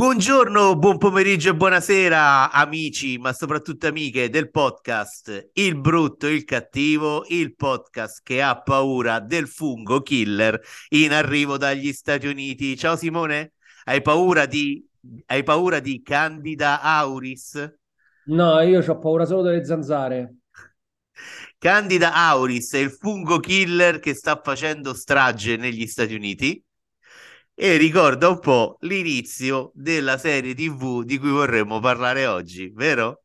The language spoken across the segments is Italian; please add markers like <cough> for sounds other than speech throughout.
Buongiorno, buon pomeriggio e buonasera amici, ma soprattutto amiche del podcast Il brutto e il cattivo, il podcast che ha paura del fungo killer in arrivo dagli Stati Uniti. Ciao Simone, hai paura di, hai paura di Candida auris? No, io ho paura solo delle zanzare. Candida auris è il fungo killer che sta facendo strage negli Stati Uniti e ricorda un po' l'inizio della serie TV di cui vorremmo parlare oggi, vero?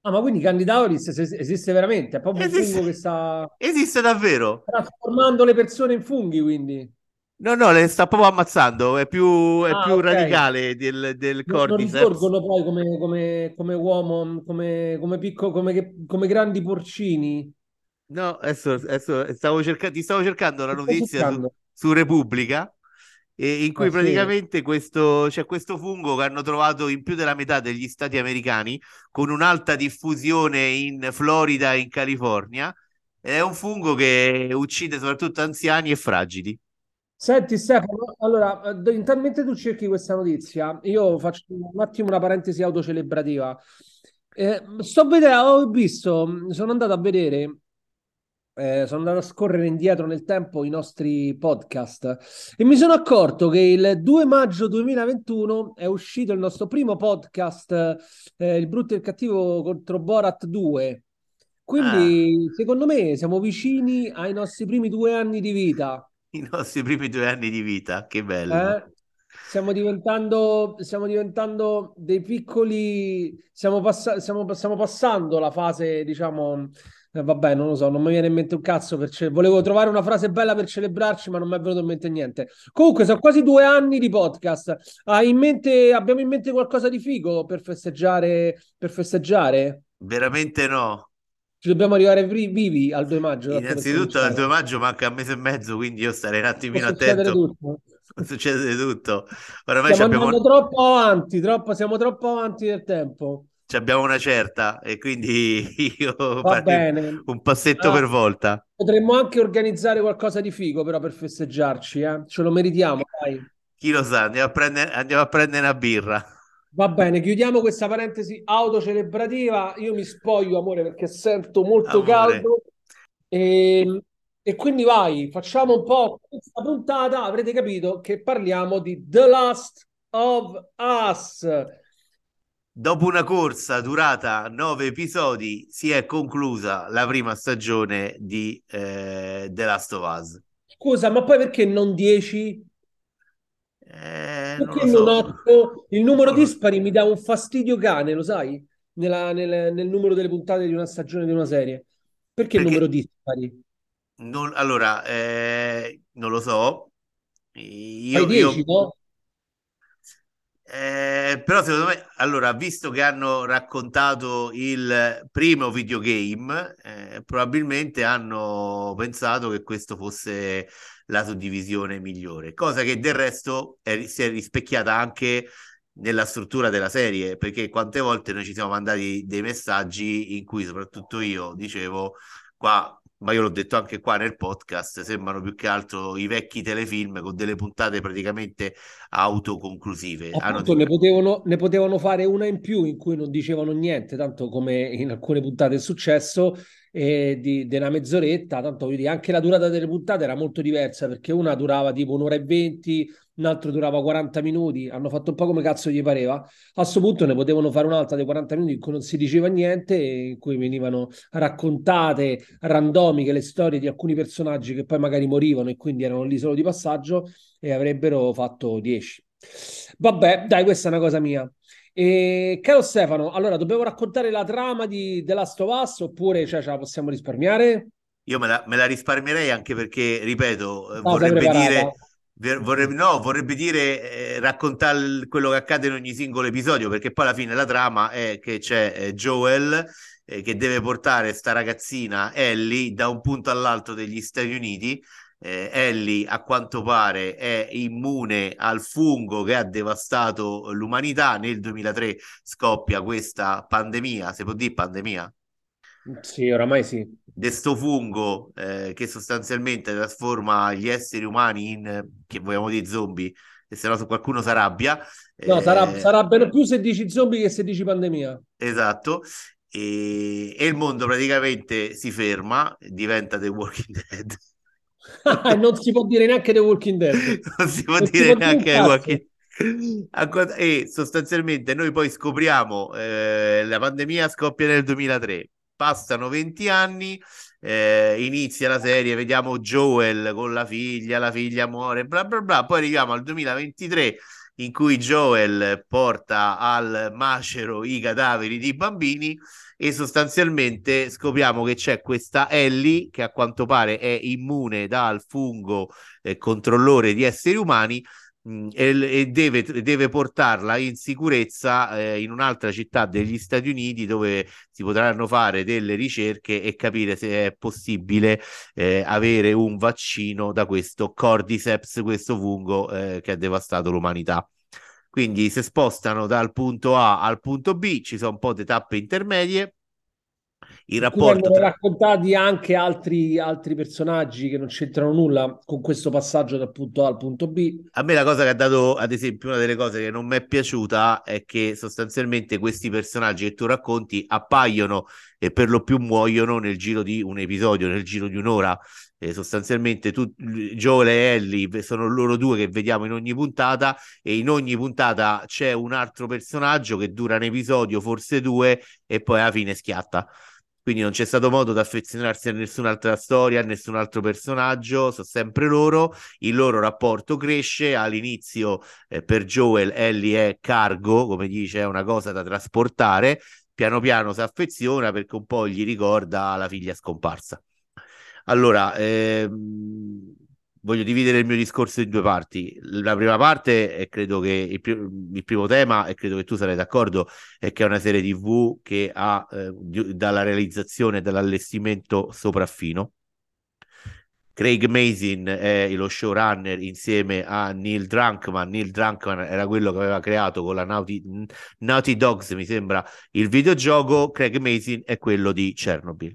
Ah, ma quindi Candida auris esiste veramente? È proprio esiste, un fungo che sta... Esiste davvero? Trasformando le persone in funghi, quindi? No, no, le sta proprio ammazzando, è più, è ah, più okay. radicale del, del cordyceps. Non risorgono poi come, come, come uomo, come, come, picco, come, come grandi porcini? No, adesso, adesso stavo cercando, ti stavo cercando la notizia su, su Repubblica in cui ah, praticamente sì. questo, c'è questo fungo che hanno trovato in più della metà degli stati americani con un'alta diffusione in Florida e in California. È un fungo che uccide soprattutto anziani e fragili. Senti Stefano, allora, eh, intanto tu cerchi questa notizia, io faccio un attimo una parentesi autocelebrativa. Eh, sto vedendo, ho visto, sono andato a vedere eh, sono andato a scorrere indietro nel tempo i nostri podcast e mi sono accorto che il 2 maggio 2021 è uscito il nostro primo podcast, eh, Il brutto e il cattivo contro Borat 2. Quindi, ah. secondo me, siamo vicini ai nostri primi due anni di vita. I nostri primi due anni di vita, che bello. Eh? Stiamo diventando, stiamo diventando dei piccoli, stiamo, pass- stiamo, stiamo passando la fase, diciamo, eh, vabbè, non lo so, non mi viene in mente un cazzo. Ce... Volevo trovare una frase bella per celebrarci, ma non mi è venuto in mente niente. Comunque, sono quasi due anni di podcast. Hai in mente, abbiamo in mente qualcosa di figo per festeggiare? Per festeggiare? Veramente no. Ci dobbiamo arrivare vivi al 2 maggio. Innanzitutto al 2 maggio manca un mese e mezzo, quindi io starei un attimino attento. Tutto. Succede tutto. Oramai stiamo abbiamo... troppo avanti, troppo, siamo troppo avanti del tempo abbiamo una certa e quindi <laughs> io Va <laughs> bene. un passetto ah, per volta. Potremmo anche organizzare qualcosa di figo però per festeggiarci, eh? ce lo meritiamo. Dai. Chi lo sa, andiamo a, prendere, andiamo a prendere una birra. Va bene, chiudiamo questa parentesi autocelebrativa. Io mi spoglio, amore, perché sento molto amore. caldo. E, ehm, e quindi vai, facciamo un po' questa puntata. Avrete capito che parliamo di The Last of Us Dopo una corsa durata nove episodi, si è conclusa la prima stagione di eh, The Last of Us. Scusa, ma poi perché non dieci? Eh, perché non, non otto? Il numero non dispari mi dà un fastidio cane, lo sai? Nella, nel, nel, numero delle puntate di una stagione di una serie. Perché, perché il numero dispari? Non, allora, eh, non lo so. Io, Fai 10, io... no? Eh, però secondo me, allora, visto che hanno raccontato il primo videogame, eh, probabilmente hanno pensato che questo fosse la suddivisione migliore, cosa che del resto è, si è rispecchiata anche nella struttura della serie, perché quante volte noi ci siamo mandati dei messaggi in cui soprattutto io dicevo qua ma io l'ho detto anche qua nel podcast, sembrano più che altro i vecchi telefilm con delle puntate praticamente autoconclusive. Appunto, ne, potevano, ne, potevano, fare una in più in cui non dicevano niente, tanto come in alcune puntate è successo, eh, di, una mezz'oretta, tanto vedi, anche la durata delle puntate era molto diversa perché una durava tipo un'ora e venti, un altro durava 40 minuti, hanno fatto un po' come cazzo gli pareva. A questo punto ne potevano fare un'altra di 40 minuti in cui non si diceva niente, in cui venivano raccontate randomiche le storie di alcuni personaggi che poi magari morivano e quindi erano lì solo di passaggio e avrebbero fatto 10. Vabbè, dai, questa è una cosa mia. E, caro Stefano, allora dobbiamo raccontare la trama di The Last of Us oppure cioè, ce la possiamo risparmiare? Io me la, me la risparmierei anche perché, ripeto, no, vorrebbe dire Vorrebbe, no, vorrebbe dire eh, raccontare quello che accade in ogni singolo episodio, perché poi alla fine la trama è che c'è eh, Joel eh, che deve portare sta ragazzina Ellie da un punto all'altro degli Stati Uniti. Eh, Ellie, a quanto pare, è immune al fungo che ha devastato l'umanità. Nel 2003 scoppia questa pandemia, si può dire pandemia? Sì, oramai sì. Di sto fungo eh, che sostanzialmente trasforma gli esseri umani in, che vogliamo dire, zombie, e se no qualcuno si arrabbia. No, sarà, Eh, sarà bene più se dici zombie che se dici pandemia. esatto. E, e il mondo praticamente si ferma, diventa The Walking Dead. Non si può dire neanche The Walking Dead. <laughs> non si può Non si dire può dire neanche cazzo. Walking Ancora- E sostanzialmente noi poi scopriamo eh, la pandemia scoppia nel 2003, passano 20 anni, eh, inizia la serie, vediamo Joel con la figlia, la figlia muore, bla bla bla, poi arriviamo al 2023 in cui Joel porta al macero i cadaveri di bambini e sostanzialmente scopriamo che c'è questa Ellie che a quanto pare è immune dal fungo eh, controllore di esseri umani e, e deve, deve portarla in sicurezza eh, in un'altra città degli Stati Uniti dove si potranno fare delle ricerche e capire se è possibile eh, avere un vaccino da questo Cordyceps, questo fungo eh, che ha devastato l'umanità. Quindi si spostano dal punto A al punto B, ci sono un po' di tappe intermedie. Il rapporto vengono tra... raccontati anche altri, altri personaggi che non c'entrano nulla con questo passaggio dal punto A al punto B. A me la cosa che ha dato, ad esempio, una delle cose che non mi è piaciuta è che sostanzialmente questi personaggi che tu racconti appaiono e per lo più muoiono nel giro di un episodio, nel giro di un'ora. E sostanzialmente tu, Joel e Ellie sono loro due che vediamo in ogni puntata e in ogni puntata c'è un altro personaggio che dura un episodio, forse due, e poi alla fine schiatta. Quindi non c'è stato modo di affezionarsi a nessun'altra storia, a nessun altro personaggio, sono sempre loro, il loro rapporto cresce, all'inizio eh, per Joel Ellie è cargo, come dice, è una cosa da trasportare, piano piano si affeziona perché un po' gli ricorda la figlia scomparsa. Allora, ehm, voglio dividere il mio discorso in due parti. La prima parte è credo che il, pri- il primo tema, e credo che tu sarai d'accordo, è che è una serie TV che ha eh, di- dalla realizzazione e dall'allestimento sopraffino. Craig Mazin è lo showrunner insieme a Neil Drunkman. Neil Drunkman era quello che aveva creato con la Naughty, Naughty Dogs, mi sembra, il videogioco. Craig Mazin è quello di Chernobyl.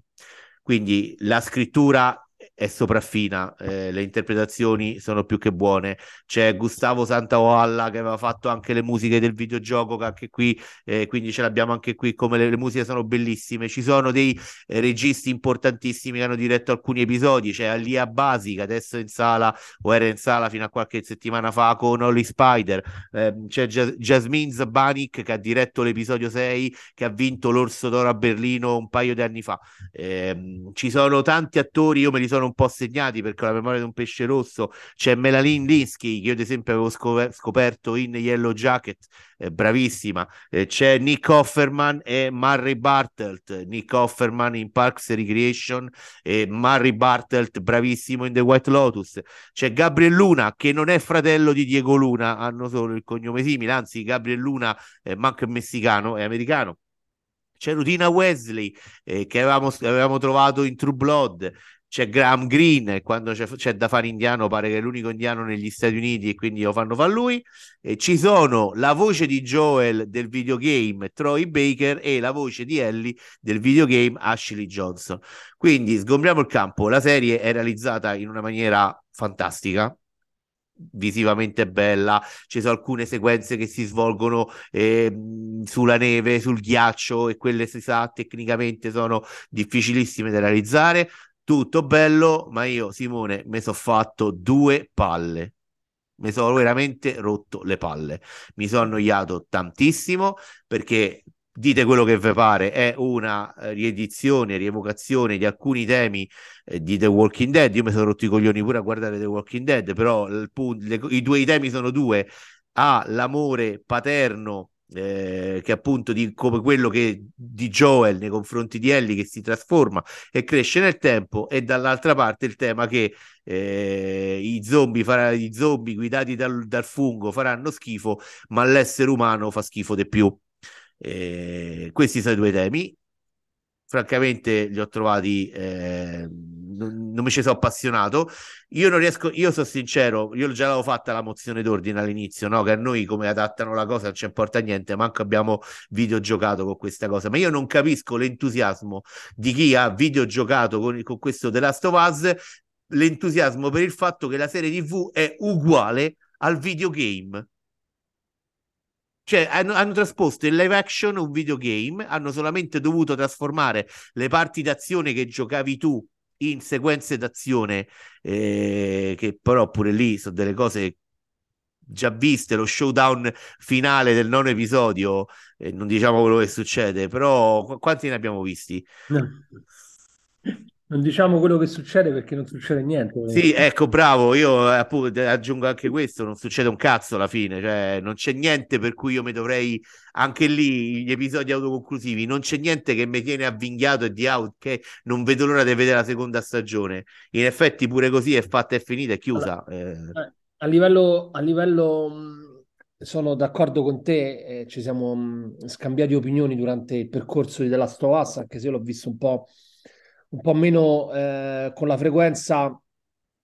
Quindi la scrittura è sopraffina, eh, le interpretazioni sono più che buone. C'è Gustavo Santaoalla che aveva fatto anche le musiche del videogioco, che anche qui, eh, quindi ce l'abbiamo anche qui, come le, le musiche sono bellissime. Ci sono dei eh, registi importantissimi che hanno diretto alcuni episodi, c'è Alia Basi che adesso è in sala o era in sala fino a qualche settimana fa con Holly Spider, ehm, c'è Jas- Jasmine Zabanik che ha diretto l'episodio 6 che ha vinto l'Orso d'Oro a Berlino un paio di anni fa. Ehm, ci sono tanti attori, io me li sono un po' segnati perché la memoria di un pesce rosso. C'è Melaline Linsky, che io ad esempio avevo scoperto in Yellow Jacket, eh, bravissima. Eh, c'è Nick Offerman e Murray Bartelt. Nick Offerman in Parks Recreation e Murray Bartelt, bravissimo in The White Lotus. C'è Gabriel Luna, che non è fratello di Diego Luna, hanno solo il cognome simile, anzi Gabriel Luna è manco messicano, è americano c'è Rutina Wesley eh, che avevamo, avevamo, trovato in True Blood, c'è Graham Greene, quando c'è, c'è, da fare indiano pare che è l'unico indiano negli Stati Uniti e quindi lo fanno fare lui, e ci sono la voce di Joel del videogame Troy Baker e la voce di Ellie del videogame Ashley Johnson. Quindi sgombriamo il campo, la serie è realizzata in una maniera fantastica, visivamente bella, ci sono alcune sequenze che si svolgono eh, sulla neve, sul ghiaccio e quelle si sa tecnicamente sono difficilissime da realizzare. Tutto bello, ma io Simone mi sono fatto due palle. Mi sono veramente rotto le palle. Mi sono annoiato tantissimo perché dite quello che vi pare, è una riedizione, rievocazione di alcuni temi eh, di The Walking Dead. Io mi sono rotto i coglioni pure a guardare The Walking Dead, però il, le, i due i temi sono due. Ha l'amore paterno eh, che appunto di, come quello che di Joel nei confronti di Ellie che si trasforma e cresce nel tempo e dall'altra parte il tema che eh, i zombie, farà, i zombie guidati dal, dal fungo faranno schifo ma l'essere umano fa schifo di più. Eh, questi sono i due temi. Francamente li ho trovati eh, non, mi ci sono appassionato. Io non riesco, io sono sincero, io già l'avevo fatta la mozione d'ordine all'inizio, no? Che a noi come adattano la cosa non ci importa niente, manco abbiamo videogiocato con questa cosa, ma io non capisco l'entusiasmo di chi ha videogiocato con, con questo The Last of Us, l'entusiasmo per il fatto che la serie TV è uguale al videogame. Cioè, hanno, hanno, trasposto in live action un videogame, hanno solamente dovuto trasformare le parti d'azione che giocavi tu in sequenze d'azione, eh, che però pure lì sono delle cose già viste, lo showdown finale del nono episodio, eh, non diciamo quello che succede, però qu- quanti ne abbiamo visti? No. Non diciamo quello che succede perché non succede niente. Sì, ecco, bravo. Io appunto, aggiungo anche questo: non succede un cazzo alla fine, cioè non c'è niente per cui io mi dovrei anche lì gli episodi autoconclusivi. Non c'è niente che mi tiene avvinghiato e di out che non vedo l'ora di vedere la seconda stagione. In effetti, pure così è fatta, è finita, è chiusa. Allora, eh. A livello, a livello sono d'accordo con te, eh, ci siamo mh, scambiati opinioni durante il percorso di The Last of Us, anche se io l'ho visto un po' un po' meno eh, con la frequenza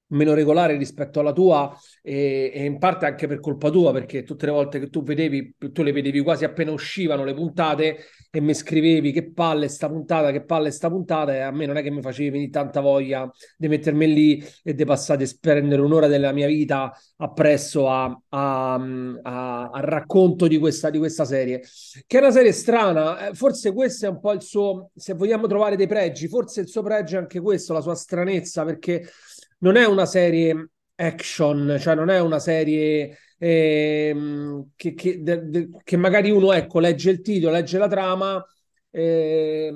meno regolare rispetto alla tua e, e, in parte anche per colpa tua perché tutte le volte che tu vedevi tu le vedevi quasi appena uscivano le puntate e mi scrivevi che palle sta puntata che palle sta puntata e a me non è che mi facevi tanta voglia di mettermi lì e di passare a spendere un'ora della mia vita appresso a, a, a, a racconto di questa, di questa serie che è una serie strana. Eh, forse questo è un po' il suo se vogliamo trovare dei pregi forse il suo pregio è anche questo la sua stranezza perché non è una serie action, cioè non è una serie eh, che, che, de, de, che, magari uno ecco, legge il titolo, legge la trama eh,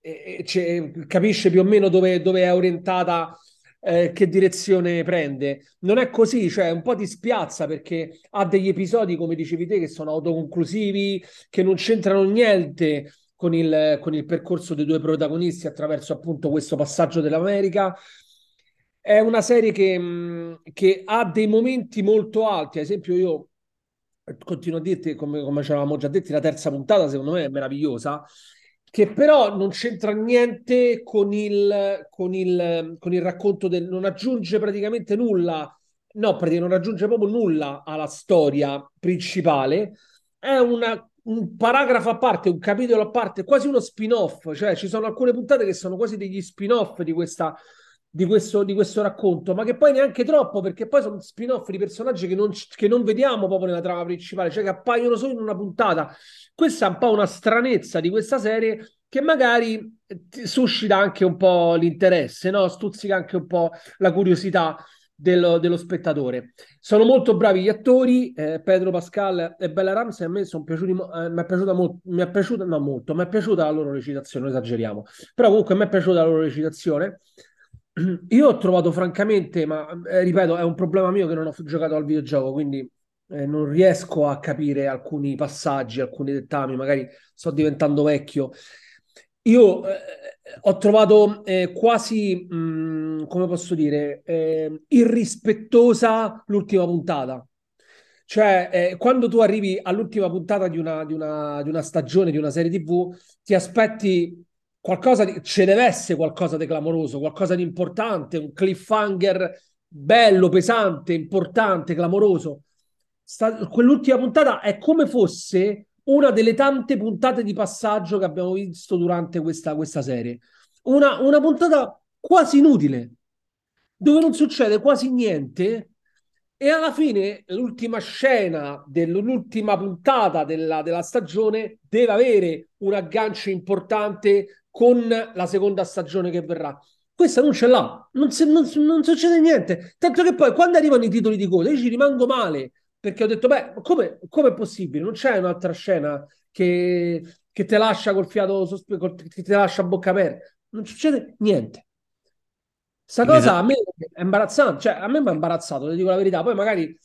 e, e capisce più o meno dove, dove è orientata, eh, che direzione prende. Non è così, cioè un po' ti spiazza perché ha degli episodi, come dicevi te, che sono autoconclusivi, che non c'entrano niente con il, con il percorso dei due protagonisti attraverso appunto questo passaggio dell'America è una serie che, mm, che, ha dei momenti molto alti. Ad esempio, io continuo a dirti, come, come ci avevamo già detto, la terza puntata secondo me è meravigliosa, che però non c'entra niente con il, con il, con il racconto del... non aggiunge praticamente nulla, no, praticamente non aggiunge proprio nulla alla storia principale. È una, un paragrafo a parte, un capitolo a parte, quasi uno spin-off, cioè ci sono alcune puntate che sono quasi degli spin-off di questa di questo, di questo, racconto, ma che poi neanche troppo, perché poi sono spin-off di personaggi che non, che non, vediamo proprio nella trama principale, cioè che appaiono solo in una puntata. Questa è un po' una stranezza di questa serie che magari suscita anche un po' l'interesse, no? stuzzica anche un po' la curiosità dello, dello spettatore. Sono molto bravi gli attori, eh, Pedro Pascal e Bella Ramsey, a me sono piaciuti, eh, mi è piaciuta molto, mi è piaciuta, no molto, mi è piaciuta la loro recitazione, esageriamo, però comunque mi è piaciuta la loro recitazione. <clears throat> Io ho trovato francamente, ma eh, ripeto, è un problema mio che non ho giocato al videogioco, quindi eh, non riesco a capire alcuni passaggi, alcuni dettami, magari sto diventando vecchio. Io eh, ho trovato eh, quasi, mh, mm, come posso dire, eh, irrispettosa l'ultima puntata. Cioè, eh, quando tu arrivi all'ultima puntata di una, di, una, di una stagione, di una serie TV, ti aspetti qualcosa di, ce deve essere qualcosa di clamoroso, qualcosa di importante, un cliffhanger bello, pesante, importante, clamoroso. Sta, quell'ultima puntata è come fosse una delle tante puntate di passaggio che abbiamo visto durante questa, questa serie. Una, una puntata quasi inutile, dove non succede quasi niente. E alla fine l'ultima scena dell'ultima puntata della, della stagione deve avere un aggancio importante con la seconda stagione che verrà. Questa non ce l'ha, non, se, non, non, succede niente. Tanto che poi quando arrivano i titoli di coda, io ci rimango male perché ho detto: Beh, come, come è possibile? Non c'è un'altra scena che, che te lascia col fiato sospeso, che ti lascia a bocca aperta. Non succede niente. Sta cosa a me è imbarazzante, cioè a me mi ha imbarazzato, ti dico la verità. Poi magari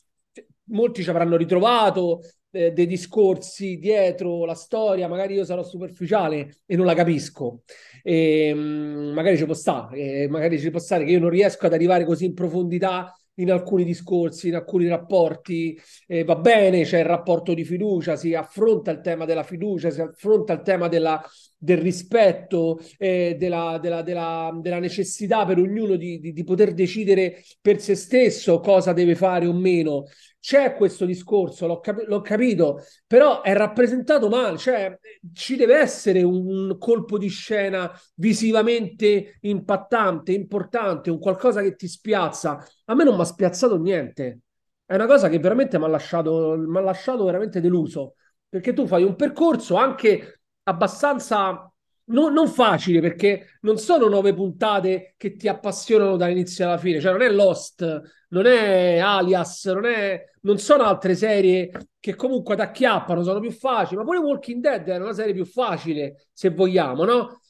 molti ci avranno ritrovato, eh, dei discorsi dietro la storia, magari io sarò superficiale e non la capisco. E, mh, magari ci può stare, magari ci può stare che io non riesco ad arrivare così in profondità in alcuni discorsi, in alcuni rapporti, eh, va bene, c'è il rapporto di fiducia, si affronta il tema della fiducia, si affronta il tema della, del rispetto, eh, della, della, della, della, necessità per ognuno di, di, di poter decidere per se stesso cosa deve fare o meno c'è questo discorso, l'ho, cap- l'ho, capito, però è rappresentato male, cioè ci deve essere un colpo di scena visivamente impattante, importante, un qualcosa che ti spiazza. A me non mi ha spiazzato niente. È una cosa che veramente mi ha lasciato, lasciato veramente deluso, perché tu fai un percorso anche abbastanza non, non, facile perché non sono nove puntate che ti appassionano dall'inizio alla fine, cioè non è Lost, non è Alias, non, è, non sono altre serie che comunque ti acchiappano, sono più facili, ma pure Walking Dead è una serie più facile se vogliamo, no?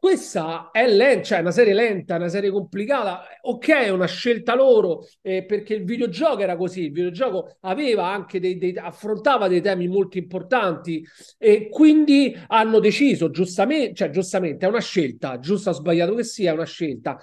Questa è lenta, cioè una serie lenta, una serie complicata. Ok, è una scelta loro, eh, perché il videogioco era così. Il videogioco aveva anche dei, dei, affrontava dei temi molto importanti e quindi hanno deciso giustamente, cioè giustamente, è una scelta, giusto o sbagliato che sia, è una scelta.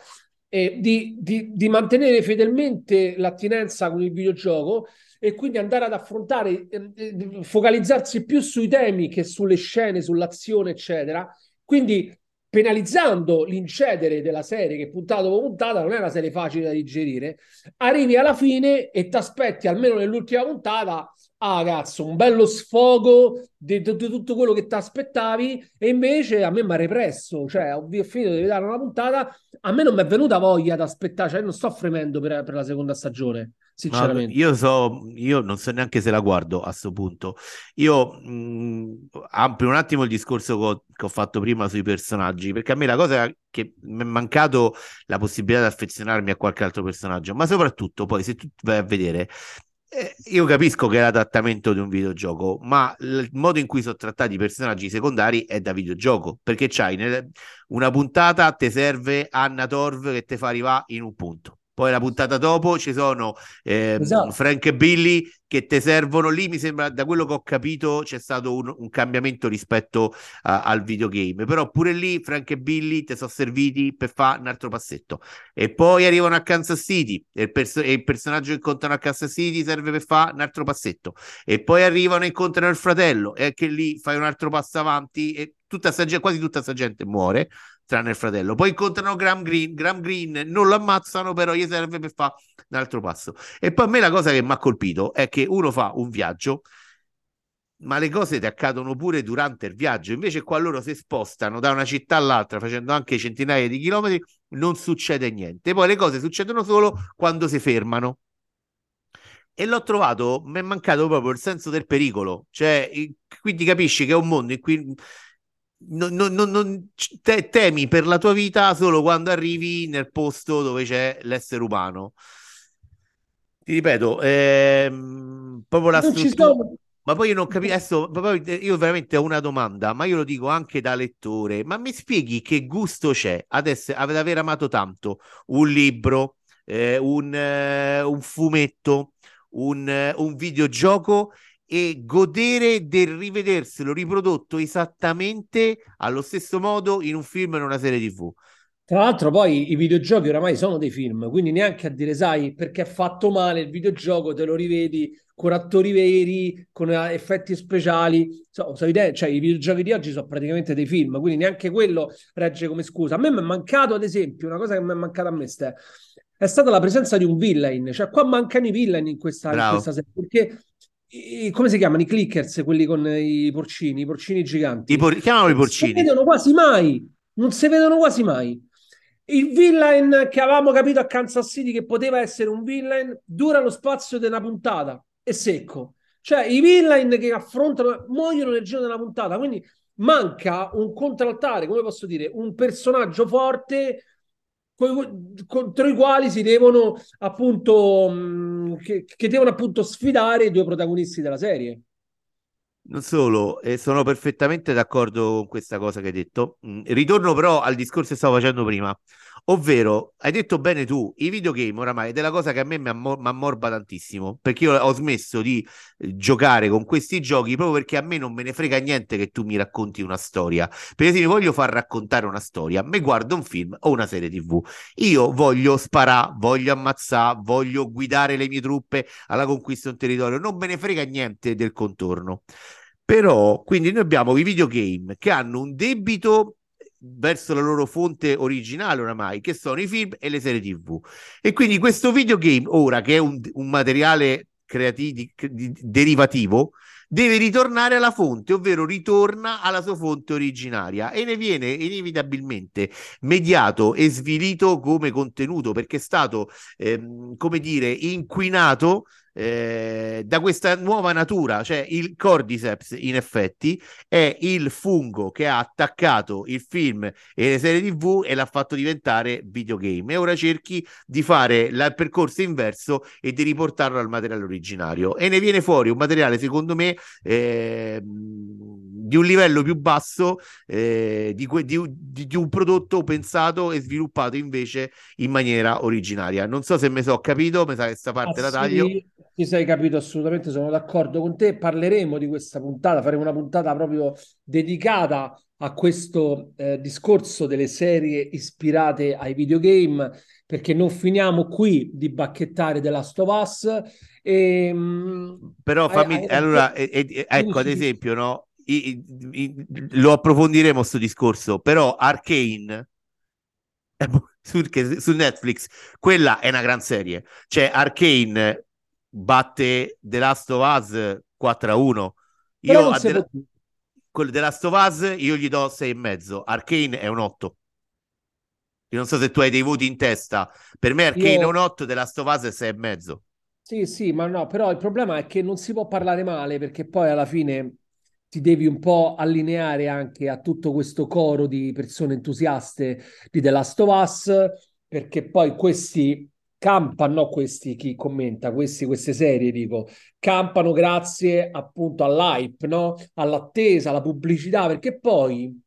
Eh, di, di, di mantenere fedelmente l'attinenza con il videogioco e quindi andare ad affrontare, eh, eh focalizzarsi più sui temi che sulle scene, sull'azione, eccetera. Quindi penalizzando l'incedere della serie che puntata dopo puntata non è una serie facile da digerire, arrivi alla fine e ti aspetti almeno nell'ultima puntata ah cazzo, un bello sfogo di, di, di tutto quello che ti aspettavi e invece a me mi ha represso, cioè ho finito di vedere una puntata, a me non mi è venuta voglia di aspettare, cioè non sto fremendo per, per la seconda stagione sinceramente. io so, io non so neanche se la guardo a questo punto. Io mh, ampio un attimo il discorso che ho, che ho, fatto prima sui personaggi, perché a me la cosa che mi è mancato la possibilità di affezionarmi a qualche altro personaggio, ma soprattutto poi se tu vai a vedere eh, io capisco che è l'adattamento di un videogioco, ma il modo in cui sono trattati i personaggi secondari è da videogioco, perché c'hai nel, una puntata, ti serve Anna Torv che ti fa arrivare in un punto poi la puntata dopo ci sono eh, esatto. Frank e Billy che ti servono lì. Mi sembra, da quello che ho capito, c'è stato un, un cambiamento rispetto a, al videogame. Però pure lì Frank e Billy ti sono serviti per fare un altro passetto. E poi arrivano a Kansas City e il, perso- e il personaggio che incontrano a Kansas City serve per fare un altro passetto. E poi arrivano e incontrano il fratello e anche lì fai un altro passo avanti e tutta sta, quasi tutta questa gente muore tranne il fratello. Poi incontrano Graham Green, Graham Green non lo ammazzano, però gli serve per fare un altro passo. E poi a me la cosa che mi ha colpito è che uno fa un viaggio, ma le cose ti accadono pure durante il viaggio. Invece qua loro si spostano da una città all'altra facendo anche centinaia di chilometri, non succede niente. Poi le cose succedono solo quando si fermano. E l'ho trovato, mi è mancato proprio il senso del pericolo. Cioè, quindi capisci che è un mondo in cui non, non, non, te, temi per la tua vita solo quando arrivi nel posto dove c'è l'essere umano. Ti ripeto, ehm, proprio la struttura. Ma poi io non capisco, adesso io veramente ho una domanda, ma io lo dico anche da lettore, ma mi spieghi che gusto c'è adesso ad aver amato tanto un libro, eh, un, eh, un, fumetto, un, eh, un videogioco e godere del rivederselo riprodotto esattamente allo stesso modo in un film e in una serie TV. Tra l'altro, poi i videogiochi oramai sono dei film, quindi neanche a dire, sai, perché è fatto male il videogioco, te lo rivedi con attori veri, con eh, effetti speciali. So, so idee, cioè, i videogiochi di oggi sono praticamente dei film, quindi neanche quello regge come scusa. A me mi è mancato, ad esempio, una cosa che mi è mancata a me, Ste, è stata la presenza di un villain. Cioè, qua mancano i villain in questa, in questa serie, perché i, come si chiamano i clickers, quelli con i porcini, i porcini giganti? I por- chiamano i porcini. Non si vedono quasi mai, non si vedono quasi mai. Il villain che avevamo capito a Kansas City che poteva essere un villain dura lo spazio una puntata, è secco. Cioè i villain che affrontano muoiono nel giro della puntata, quindi manca un contraltare, come posso dire, un personaggio forte contro i quali si devono appunto mm, che, che, devono appunto sfidare i due protagonisti della serie. Non solo, e sono perfettamente d'accordo con questa cosa che hai detto. Mm, ritorno però al discorso che stavo facendo prima. Ovvero, hai detto bene tu, i videogame oramai è della cosa che a me mi ammorba tantissimo, perché io ho smesso di eh, giocare con questi giochi proprio perché a me non me ne frega niente che tu mi racconti una storia. Perché se mi voglio far raccontare una storia, mi guardo un film o una serie TV. Io voglio sparare, voglio ammazzare, voglio guidare le mie truppe alla conquista di un territorio, non me ne frega niente del contorno. Però, quindi noi abbiamo i videogame che hanno un debito verso la loro fonte originale oramai, che sono i film e le serie TV. E quindi questo videogame, ora che è un, un materiale creativo derivativo, deve ritornare alla fonte, ovvero ritorna alla sua fonte originaria e ne viene inevitabilmente mediato e svilito come contenuto perché è stato, ehm, come dire, inquinato eh, da questa nuova natura, cioè il Cordyceps in effetti è il fungo che ha attaccato il film e le serie TV e l'ha fatto diventare videogame e ora cerchi di fare il percorso inverso e di riportarlo al materiale originario e ne viene fuori un materiale secondo me eh, di un livello più basso eh, di, que- di, di, un prodotto pensato e sviluppato invece in maniera originaria. Non so se mi sono capito, mi sa che questa parte la taglio. Ti sei capito assolutamente, sono d'accordo con te. Parleremo di questa puntata, faremo una puntata proprio dedicata a questo eh, discorso delle serie ispirate ai videogame, perché non finiamo qui di bacchettare The Last of Us. E, ehm, Però fammi, hai, allora, hai, eh, ecco ad esempio, no? I, i, lo approfondiremo questo discorso, però Arcane eh, <laughs> su, su Netflix, quella è una gran serie. Cioè, Arcane batte The Last of Us 4 a 1. Io a The, quello The Last of Us io gli do 6 e mezzo. Arcane è un 8. Io non so se tu hai dei voti in testa. Per me Arcane io... è un 8, The Last of Us è 6 e mezzo. Sì, sì, ma no, però il problema è che non si può parlare male perché poi alla fine ti devi un po' allineare anche a tutto questo coro di persone entusiaste di The Last of Us perché poi questi campano questi, chi commenta questi, queste serie, dico, campano grazie appunto all'hype, no? all'attesa, alla pubblicità, perché poi,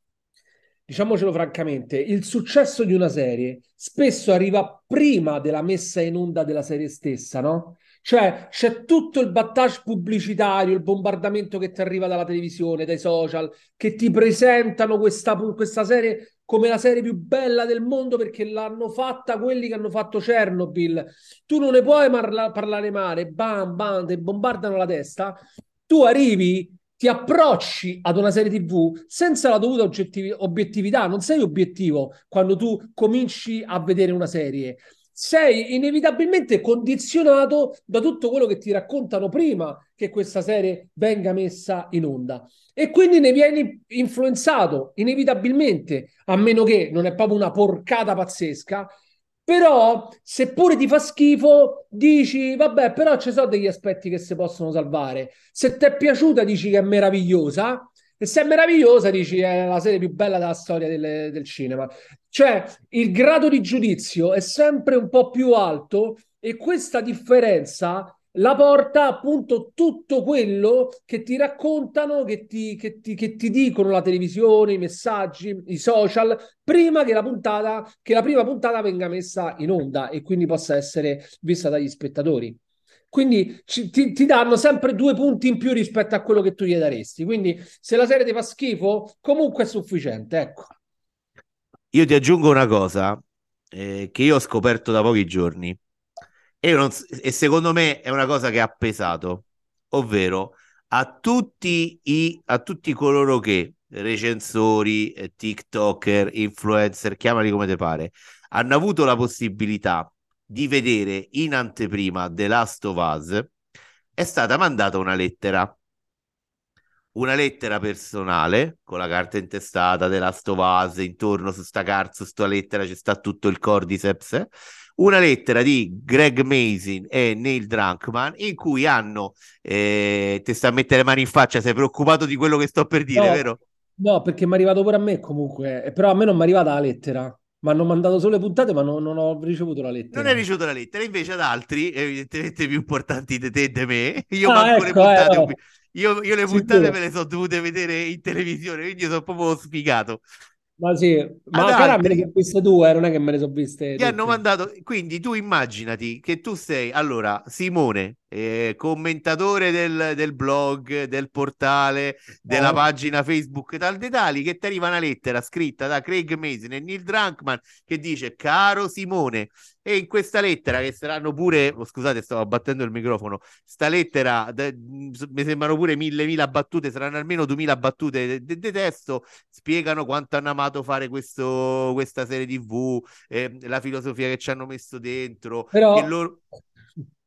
diciamocelo francamente, il successo di una serie spesso arriva prima della messa in onda della serie stessa, no? Cioè c'è tutto il battage pubblicitario, il bombardamento che ti arriva dalla televisione, dai social, che ti presentano questa, questa serie come la serie più bella del mondo perché l'hanno fatta quelli che hanno fatto Chernobyl. Tu non ne puoi marla- parlare male, bam, bam, ti bombardano la testa. Tu arrivi, ti approcci ad una serie TV senza la dovuta oggettiv- obiettività, non sei obiettivo quando tu cominci a vedere una serie sei inevitabilmente condizionato da tutto quello che ti raccontano prima che questa serie venga messa in onda e quindi ne vieni influenzato inevitabilmente, a meno che non è proprio una porcata pazzesca. Però, seppure ti fa schifo, dici, vabbè, però ci sono degli aspetti che si possono salvare. Se ti è piaciuta, dici che è meravigliosa. E se è meravigliosa, dici è la serie più bella della storia del, del cinema. Cioè, il grado di giudizio è sempre un po' più alto e questa differenza la porta appunto tutto quello che ti raccontano, che ti, che, ti, che ti, dicono la televisione, i messaggi, i social, prima che la puntata, che la prima puntata venga messa in onda e quindi possa essere vista dagli spettatori. Quindi ci, ti, ti, danno sempre due punti in più rispetto a quello che tu gli daresti. Quindi se la serie ti fa schifo, comunque è sufficiente. Ecco. Io ti aggiungo una cosa eh, che io ho scoperto da pochi giorni e, non, e secondo me è una cosa che ha pesato, ovvero a tutti, i, a tutti coloro che recensori, eh, TikToker, influencer, chiamali come te pare, hanno avuto la possibilità di vedere in anteprima The Last of Us, è stata mandata una lettera. Una lettera personale con la carta intestata The Last of Us, intorno su sta carta, su sta lettera ci sta tutto il cordyceps. Una lettera di Greg Mason e Neil Drunkman in cui hanno, eh, ti sta a mettere le mani in faccia, sei preoccupato di quello che sto per dire, no, vero? No, perché mi è arrivato pure a me comunque, però a me non mi è arrivata la lettera. Mi hanno mandato solo le puntate, ma non, non, ho ricevuto la lettera. Non hai ricevuto la lettera, invece ad altri, evidentemente più importanti di te e di me, <laughs> io ah, manco ecco, le puntate. Eh, io, io, le puntate Sicuro. me le sono dovute vedere in televisione, quindi sono proprio sfigato. Ma sì, ma ad cara me ne altri sono viste due, non è che me ne sono viste ti hanno mandato, quindi tu immaginati che tu sei, allora, Simone, eh, commentatore del, del blog, del portale, della Eh, pagina Facebook tal dei tali, che ti arriva una lettera scritta da Craig Mason e Neil Druckmann che dice, caro Simone, e in questa lettera che saranno pure, oh, scusate, stavo abbattendo il microfono, sta lettera, de- mi sembrano pure mille, mila battute, saranno almeno duemila battute di testo, spiegano quanto hanno amato fare questo, questa serie TV, eh, la filosofia che ci hanno messo dentro, che però loro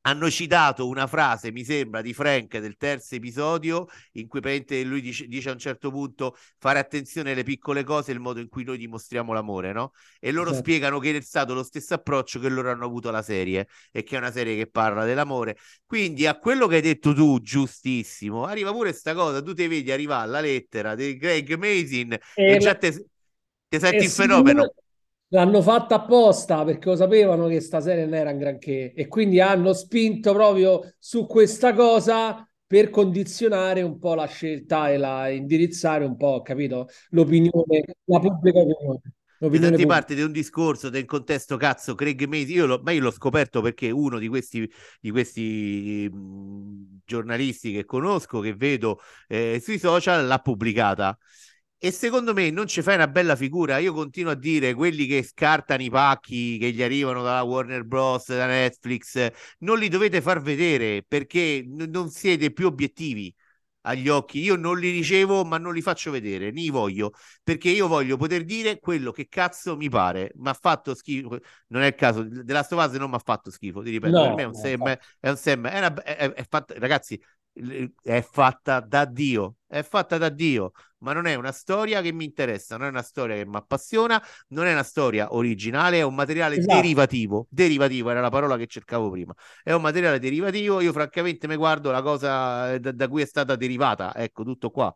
hanno citato una frase, mi sembra, di Frank del terzo episodio, in cui lui dice, dice, a un certo punto fare attenzione alle piccole cose e il modo in cui noi dimostriamo l'amore, no? E loro esatto. spiegano che è stato lo stesso approccio che loro hanno avuto alla serie e che è una serie che parla dell'amore. Quindi a quello che hai detto tu, giustissimo, arriva pure questa cosa, tu ti vedi arrivare la lettera di Greg Mason e, e già te, te senti il fenomeno. L'hanno fatta apposta perché lo sapevano che sta serie non era un granché e quindi hanno spinto proprio su questa cosa per condizionare un po' la scelta e la indirizzare un po', capito? L'opinione, la pubblica opinione. L'opinione senti parte di un discorso del contesto cazzo Craig Mason io io l'ho scoperto perché uno di questi, di questi mh, giornalisti che conosco che vedo eh, sui social l'ha pubblicata e secondo me non ci fai una bella figura. Io continuo a dire quelli che scartano i pacchi che gli arrivano dalla Warner Bros., da Netflix, non li dovete far vedere perché n- non siete più obiettivi agli occhi. Io non li ricevo, ma non li faccio vedere, ni voglio, perché io voglio poter dire quello che cazzo mi pare. Mi ha fatto schifo, non è il caso, della Stovase non mi ha fatto schifo, ti ripeto, no, per me è un sem, è un sem, è una, è, è fatto, ragazzi, è fatta da Dio, è fatta da Dio, ma non è una storia che mi interessa, non è una storia che mi appassiona, non è una storia originale, è un materiale esatto. derivativo. Derivativo era la parola che cercavo prima. È un materiale derivativo. Io, francamente, mi guardo la cosa da, da cui è stata derivata. Ecco, tutto qua.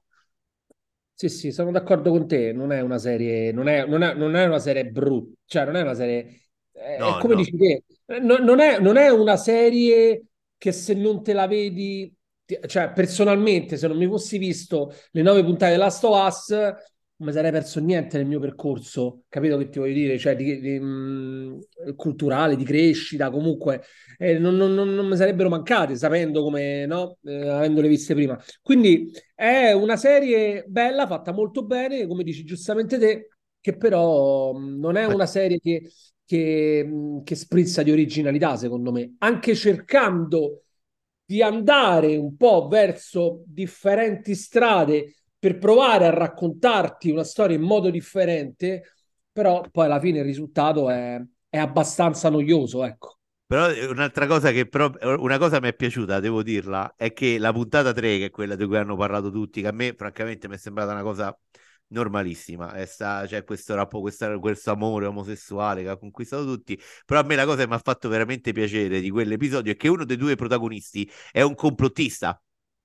Sì, sì, sono d'accordo con te. Non è una serie, non è, non è, non è una serie brutta, cioè non è una serie. È, no, come no. dici te, no, non, è, non è una serie che se non te la vedi cioè personalmente se non mi fossi visto le nove puntate di Last of Us non mi sarei perso niente nel mio percorso. Capito che ti voglio dire? Cioè di, di, mh, culturale di crescita comunque eh, non, non, non, non, mi sarebbero mancate sapendo come no eh, avendole viste prima. Quindi è una serie bella fatta molto bene come dici giustamente te che però mh, non è una serie che, che, che sprizza di originalità secondo me. Anche cercando di andare un po' verso differenti strade per provare a raccontarti una storia in modo differente, però poi alla fine il risultato è, è abbastanza noioso, ecco. Però un'altra cosa che però, una cosa mi è piaciuta, devo dirla, è che la puntata 3, che è quella di cui hanno parlato tutti, che a me francamente mi è sembrata una cosa normalissima. C'è questo, rappo, questo, questo amore omosessuale che ha conquistato tutti. Però a me la cosa che mi ha fatto veramente piacere di quell'episodio è che uno dei due protagonisti è un complottista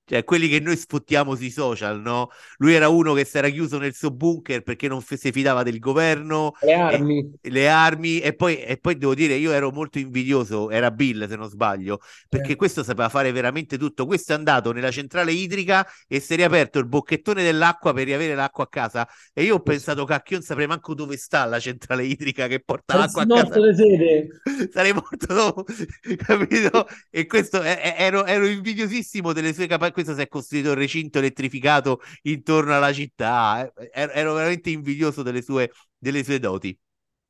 cioè quelli che noi sfottiamo sui social, no? Lui era uno che si era chiuso nel suo bunker perché non f- si fidava del governo, le armi, e, le armi e poi, e poi devo dire, io ero molto invidioso, era Bill se non sbaglio, perché eh. questo sapeva fare veramente tutto. Questo è andato nella centrale idrica e si è riaperto il bocchettone dell'acqua per riavere l'acqua a casa e io ho pensato, cacchio, non saprei manco dove sta la centrale idrica che porta l'acqua a casa. <laughs> Sarei morto dopo, <laughs> capito? E questo ero, ero invidiosissimo delle sue capacità questo si è costruito il recinto elettrificato intorno alla città. Eh, ero veramente invidioso delle sue, delle sue doti.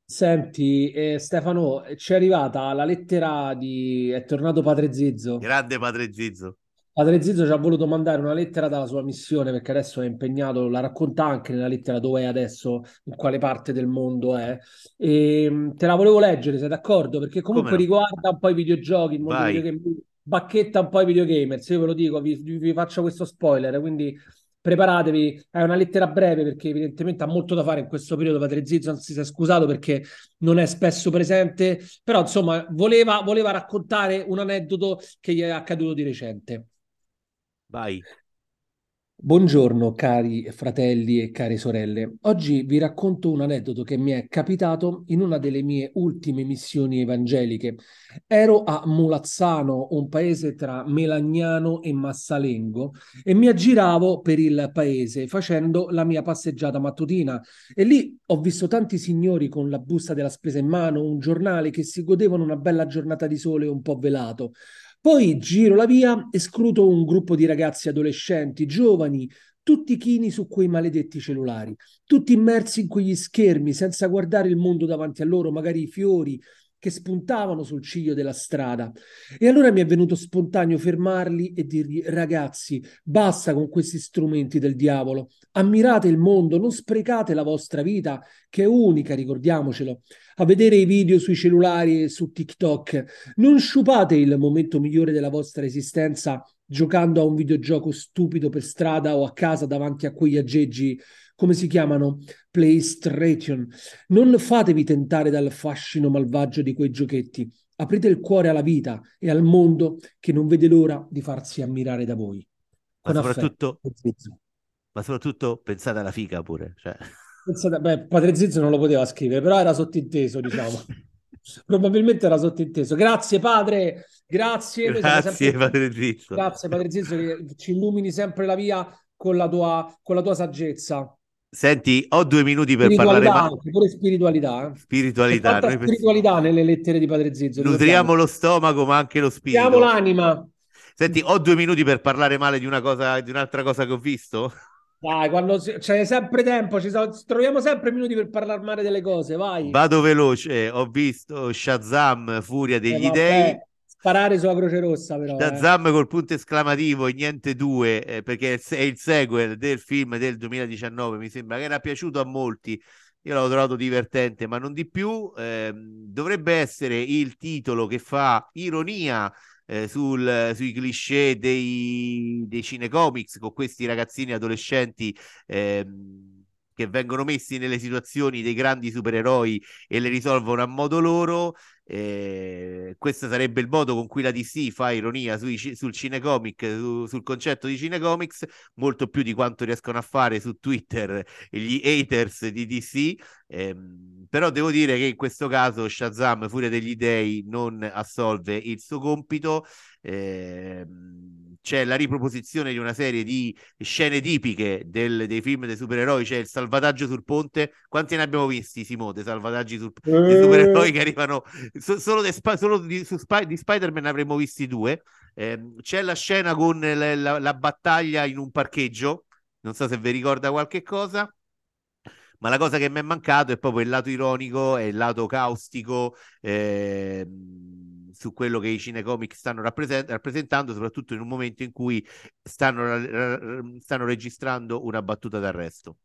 Senti, eh, Stefano, ci è arrivata la lettera di... è tornato Padre Zizzo. Grande Padre Zizzo. Padre Zizzo ci ha voluto mandare una lettera dalla sua missione perché adesso è impegnato, la racconta anche nella lettera dove è adesso, in quale parte del mondo è. E, ehm, te la volevo leggere, sei d'accordo? Perché comunque no? riguarda un po' i videogiochi, il mondo Vai. videogame bacchetta un po' i videogamers, io ve lo dico, vi, vi faccio questo spoiler, quindi preparatevi, è una lettera breve perché evidentemente ha molto da fare in questo periodo, Padre Zizzo non si è scusato perché non è spesso presente, però insomma voleva, voleva raccontare un aneddoto che gli è accaduto di recente. Vai. Buongiorno cari fratelli e care sorelle. Oggi vi racconto un aneddoto che mi è capitato in una delle mie ultime missioni evangeliche. Ero a Mulazzano, un paese tra Melagnano e Massalengo, e mi aggiravo per il paese facendo la mia passeggiata mattutina. E lì ho visto tanti signori con la busta della spesa in mano, un giornale che si godevano una bella giornata di sole un po' velato. Poi giro la via e scruto un gruppo di ragazzi adolescenti, giovani, tutti chini su quei maledetti cellulari, tutti immersi in quegli schermi, senza guardare il mondo davanti a loro, magari i fiori che spuntavano sul ciglio della strada. E allora mi è venuto spontaneo fermarli e dirgli, ragazzi, basta con questi strumenti del diavolo, ammirate il mondo, non sprecate la vostra vita, che è unica, ricordiamocelo a vedere i video sui cellulari e su TikTok. Non sciupate il momento migliore della vostra esistenza giocando a un videogioco stupido per strada o a casa davanti a quegli aggeggi, come si chiamano? PlayStation. Non fatevi tentare dal fascino malvagio di quei giochetti. Aprite il cuore alla vita e al mondo che non vede l'ora di farsi ammirare da voi. Con ma soprattutto, ma soprattutto pensate alla figa pure. Cioè. Pensate, beh, Padre Zizzo non lo poteva scrivere, però era sottinteso, diciamo. <laughs> Probabilmente era sottinteso. Grazie, padre. Grazie. Grazie, sempre... Padre Zizzo. Grazie, Padre Zizzo, che ci illumini sempre la via con la tua, con la tua saggezza. Senti, ho due minuti per parlare. Ma... Pure spiritualità. Eh. Spiritualità. Noi spiritualità nelle lettere di Padre Zizzo. Nutriamo lo stomaco, ma anche lo spirito. Nutriamo l'anima. Senti, ho due minuti per parlare male di una cosa, di un'altra cosa che ho visto. Dai, quando c'è sempre tempo, ci so... troviamo sempre minuti per parlare male delle cose, vai. Vado veloce, ho visto Shazam, Furia degli eh, Dei. Sparare sulla Croce Rossa, però. Eh. Shazam eh. col punto esclamativo e niente due, eh, perché è il sequel del film del 2019, mi sembra che era piaciuto a molti. Io l'ho trovato divertente, ma non di più. Eh, dovrebbe essere il titolo che fa ironia eh, sul, sui cliché dei, dei cinecomics con questi ragazzini adolescenti eh, che vengono messi nelle situazioni dei grandi supereroi e le risolvono a modo loro. Eh, questo sarebbe il modo con cui la DC fa ironia sui, sul cinecomic, su, sul concetto di cinecomics, molto più di quanto riescono a fare su Twitter gli haters di DC. Eh, però devo dire che in questo caso Shazam, Furia degli Dei, non assolve il suo compito. Eh, c'è la riproposizione di una serie di scene tipiche del, dei film dei supereroi, c'è il salvataggio sul ponte. Quanti ne abbiamo visti, Simo, dei salvataggi sul, eh... dei supereroi che arrivano so, solo, de, solo di, su, di, Spider-Man ne avremmo visti due. Eh, c'è la scena con la, la, la, battaglia in un parcheggio, non so se vi ricorda qualche cosa. Ma la cosa che mi è mancato è proprio il lato ironico e il lato caustico. Eh, su quello che i cinecomic stanno rappresent- rappresentando, soprattutto in un momento in cui stanno, stanno registrando una battuta d'arresto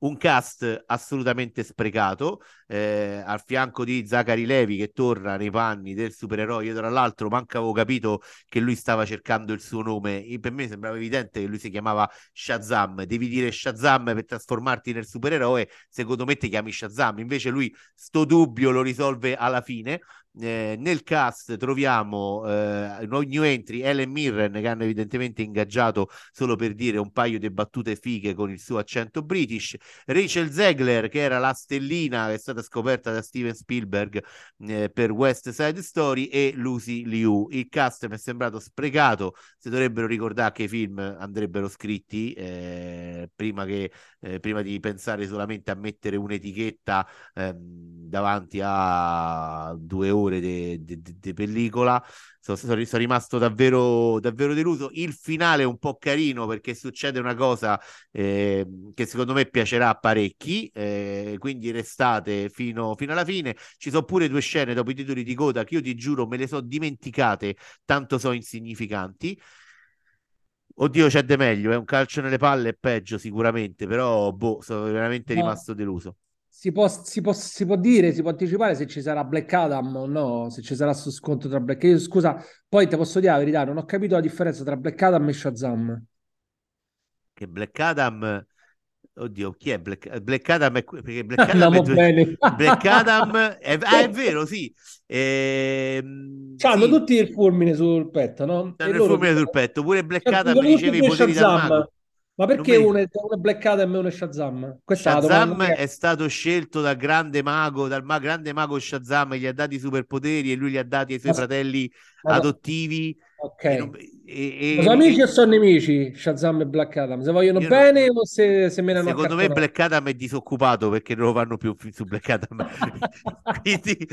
un cast assolutamente sprecato, eh, al fianco di Zachary Levi che torna nei panni del supereroe. Io tra l'altro manca avevo capito che lui stava cercando il suo nome. per me sembrava evidente che lui si chiamava Shazam. Devi dire Shazam per trasformarti nel supereroe. Secondo me ti chiami Shazam. Invece lui sto dubbio lo risolve alla fine. Eh, nel cast troviamo eh, new entry Ellen Mirren che hanno evidentemente ingaggiato solo per dire un paio di battute fighe con il suo accento british. Rachel Zegler che era la stellina che è stata scoperta da Steven Spielberg eh, per West Side Story e Lucy Liu. Il cast mi è sembrato sprecato si dovrebbero ricordare che i film andrebbero scritti eh, prima, che, eh, prima di pensare solamente a mettere un'etichetta ehm, davanti a due ore ore di pellicola. Sono, sono, sono, rimasto davvero, davvero deluso. Il finale è un po' carino perché succede una cosa eh, che secondo me piacerà a parecchi, eh, quindi restate fino, fino, alla fine. Ci sono pure due scene dopo i titoli di coda che io ti giuro me le so dimenticate, tanto sono insignificanti. Oddio, c'è de meglio, è un calcio nelle palle, è peggio sicuramente, però boh, sono veramente no. rimasto deluso si può, si, può, si può, dire, si può anticipare se ci sarà Black Adam o no, se ci sarà su sconto tra Black Adam. Scusa, poi ti posso dire la verità, non ho capito la differenza tra Black Adam e Shazam. Che Black Adam... Oddio, chi è Black, Black Adam? È... Perché Black <laughs> Adam, è... Bene. Black Adam è... <laughs> Ah, è vero, sì. Ehm... Hanno sì. tutti il fulmine sul petto, no? Hanno il fulmine sul petto. Pure Black Adam, dicevi, i poteri dal mago Ma perché uno è, uno è Black Adam e uno è Shazam? Questa Shazam è stato scelto dal grande mago, dal ma- grande mago Shazam, gli ha dati i superpoteri e lui li ha dati ai suoi ma... fratelli ma... adottivi. Ok. E non... e, e... Sono amici o sono nemici Shazam e Black Adam? Se vogliono Io bene non... o se, se me ne hanno Secondo me Black Adam è disoccupato perché non lo fanno più su Black Adam. <laughs> Quindi...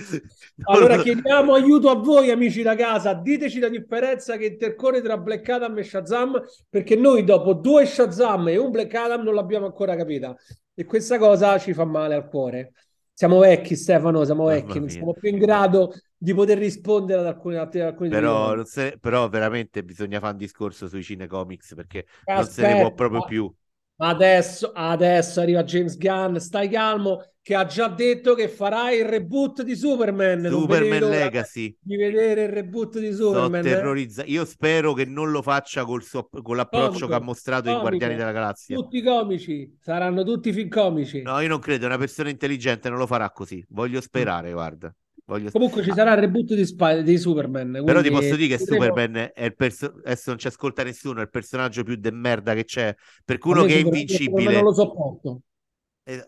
Allora chiediamo aiuto a voi amici da casa, diteci la differenza che intercorre tra Black Adam e Shazam perché noi dopo due Shazam e un Black Adam non l'abbiamo ancora capita e questa cosa ci fa male al cuore. Siamo vecchi, Stefano, siamo vecchi, non siamo più in grado di poter rispondere ad alcune, ad alcune però, se, però veramente bisogna fare un discorso sui cinecomics perché Aspetta, non se ne può proprio più. Adesso, adesso arriva James Gunn, stai calmo, che ha già detto che farà il reboot di Superman. Superman Legacy. Di vedere il reboot di Superman. Terrorizza- Io spero che non lo faccia col suo, con l'approccio comico, che ha mostrato comico. in Guardiani della Galassia. Tutti comici, saranno tutti film comici. No, io non credo, una persona intelligente non lo farà così. Voglio sperare, guarda. Voglio... Comunque ci sarà il reboot di, Spy- di Superman. Però ti posso dire che Superman è il personaggio. Adesso non ci ascolta nessuno, è il personaggio più de merda che c'è. Per uno che è invincibile. Non lo sopporto.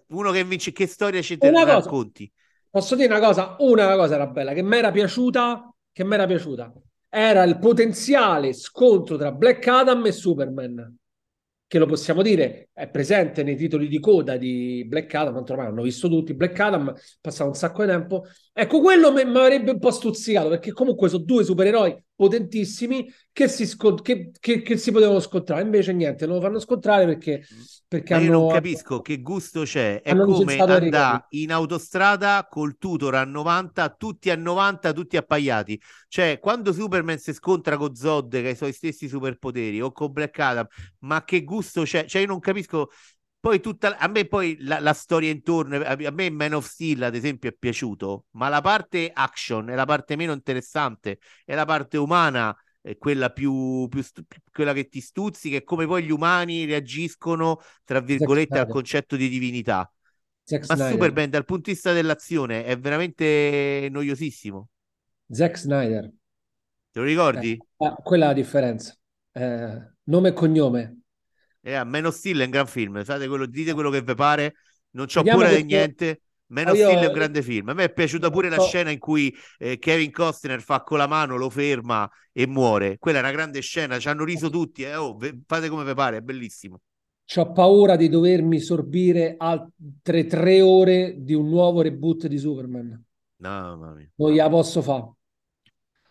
Uno che invince, che storia ci te racconti? Posso dire una cosa? Una cosa era bella che mi era piaciuta. Che mi era piaciuta era il potenziale scontro tra Black Adam e Superman che lo possiamo dire, è presente nei titoli di coda di Black Adam, tanto ormai hanno visto tutti, Black Adam, passato un sacco di tempo. Ecco, quello mi avrebbe un po' stuzzicato, perché comunque sono due supereroi potentissimi che si, scont- che, che, che si potevano scontrare, invece niente, non lo fanno scontrare perché... perché hanno, io non capisco che gusto c'è, è come andare in autostrada col tutor a 90, tutti a 90, tutti appaiati. Cioè, quando Superman si scontra con Zod, che ha i suoi stessi superpoteri, o con Black Adam, ma che gusto c'è? Cioè, io non capisco poi tutta a me poi la, la, storia intorno a me Man of Steel ad esempio è piaciuto ma la parte action è la parte meno interessante è la parte umana è quella più, più quella che ti stuzzica e come poi gli umani reagiscono tra virgolette al concetto di divinità. Zack ma Snyder. Superman dal punto di vista dell'azione è veramente noiosissimo. Zack Snyder. Te lo ricordi? Eh, quella è la differenza. Eh, nome e cognome eh, of Steel è un gran film, fate quello, dite quello che vi pare, non c'ho paura di niente. Man of Steel è un grande film. A me è piaciuta pure la scena in cui eh, Kevin Costner fa con la mano, lo ferma e muore. Quella è una grande scena, ci hanno riso tutti. Eh. Oh, fate come vi pare, è bellissimo. Ho paura di dovermi sorbire altre tre ore di un nuovo reboot di Superman. No, mamma mia. Non gliela posso fare.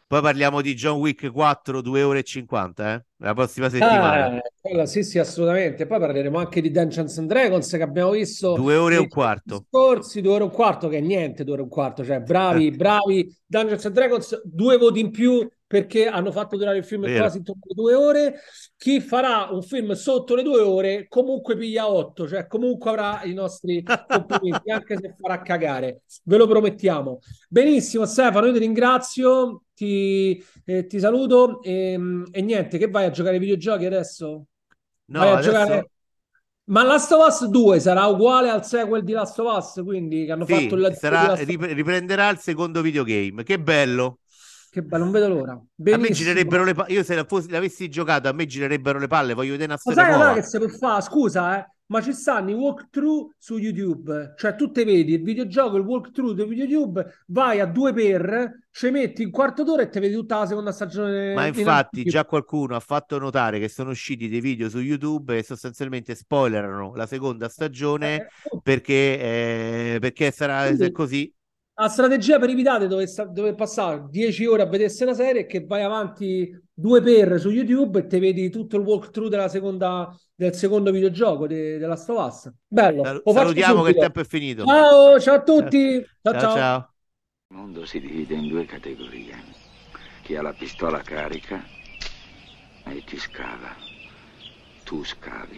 Poi parliamo di John Wick 4, 2 ore e 50, eh? La prossima settimana. Ah, sì, sì, assolutamente. Poi parleremo anche di Dungeons and Dragons che abbiamo visto. Due ore e un quarto. Scorsi, due ore e un quarto, che è niente, due ore e un quarto. Cioè, bravi, bravi. Dungeons and Dragons, due voti in più perché hanno fatto durare il film Vero. quasi intorno alle due ore. Chi farà un film sotto le due ore comunque piglia otto, cioè comunque avrà i nostri <laughs> complimenti, anche se farà cagare. Ve lo promettiamo. Benissimo, Stefano, io ti ringrazio, ti, eh, ti saluto e, ehm, e, niente, che vai a giocare ai videogiochi adesso? No, vai a adesso... giocare... Ma Last of Us 2 sarà uguale al sequel di Last of Us, quindi che hanno sì, fatto il sarà, riprenderà il secondo videogame. Che bello! Che bello, non vedo l'ora. Benissimo. A me girerebbero le palle. Io se l'avessi giocato, a me girerebbero le palle. Voglio vedere una storia. Ma sai nuova. che si può fare? Scusa, eh ma ci stanno i walkthrough su YouTube, cioè tu te vedi il videogioco, il walkthrough di YouTube, vai a due per, ci metti un quarto d'ora e te vedi tutta la seconda stagione. Ma infatti in già qualcuno ha fatto notare che sono usciti dei video su YouTube che sostanzialmente spoilerano la seconda stagione eh, oh. perché, eh, perché sarà Quindi, così la strategia per evitare dove, dove passare 10 ore a vedersi una serie è che vai avanti due per su YouTube e ti vedi tutto il walkthrough della seconda, del secondo videogioco de, della Stovaz. Bello. Sal- salutiamo che il tempo è finito. Ciao, ciao a tutti. ciao, ciao. ciao. ciao. Il mondo si divide in due categorie. Chi ha la pistola carica e chi scava. Tu scavi.